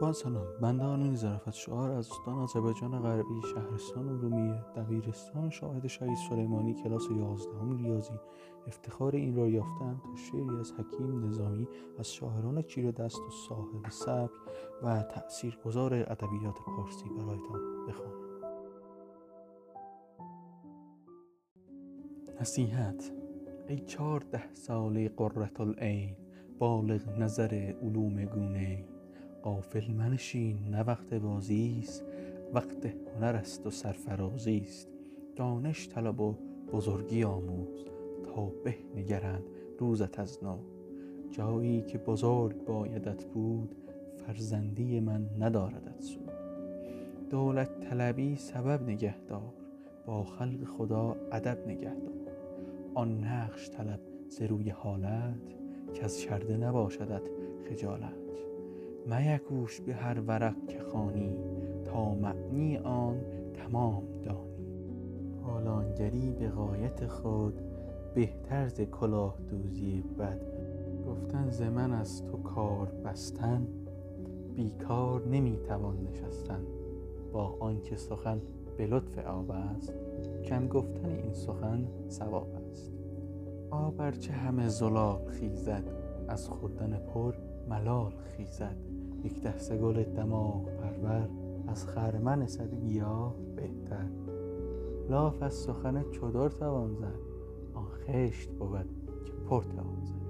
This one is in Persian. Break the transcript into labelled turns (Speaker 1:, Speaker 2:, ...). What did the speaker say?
Speaker 1: با سلام. بنده آنونی زرافت شعار از استان آذربایجان غربی شهرستان ارومیه دبیرستان شاهد شهید سلیمانی کلاس یازدهم ریاضی. افتخار این را یافتم تا شعری از حکیم نظامی از شاعران چیر دست و صاحب سبک و تأثیرگذار ادبیات پارسی برایتان بخوانم. نصیحت ای چهارده ساله قرة العین بالغ نظر علوم گونه غافل منشین نه وقت بازی است. وقت هنر است و سرفرازی است. دانش طلب و بزرگی آموز. تا به نگرند روزت از نو جایی که بزرگ بایدت بود فرزندی من نداردت سود. دولت طلبی سبب نگهدار. با خلق خدا ادب نگهدار. آن نقش طلب ز روی حالت از شرده نباشدت خجالت. میکوش به هر ورق که خوانی تا معنی آن تمام دانی. پالانگری به غایت خود بهتر ز کلاه دوزی بد. گفتن ز من از تو کار بستن بیکار نمی توان نشستن. با آنکه سخن به لطف آب است کم گفتن این سخن صواب است. آب ارچه همه زلال خیزد از خوردن پر ملال خیزد. یک دسته گل دماغ پرور از خرمن صد گیاه بهتر. لاف از سخن چدر توان زد آن خشت بود که پر توان زد.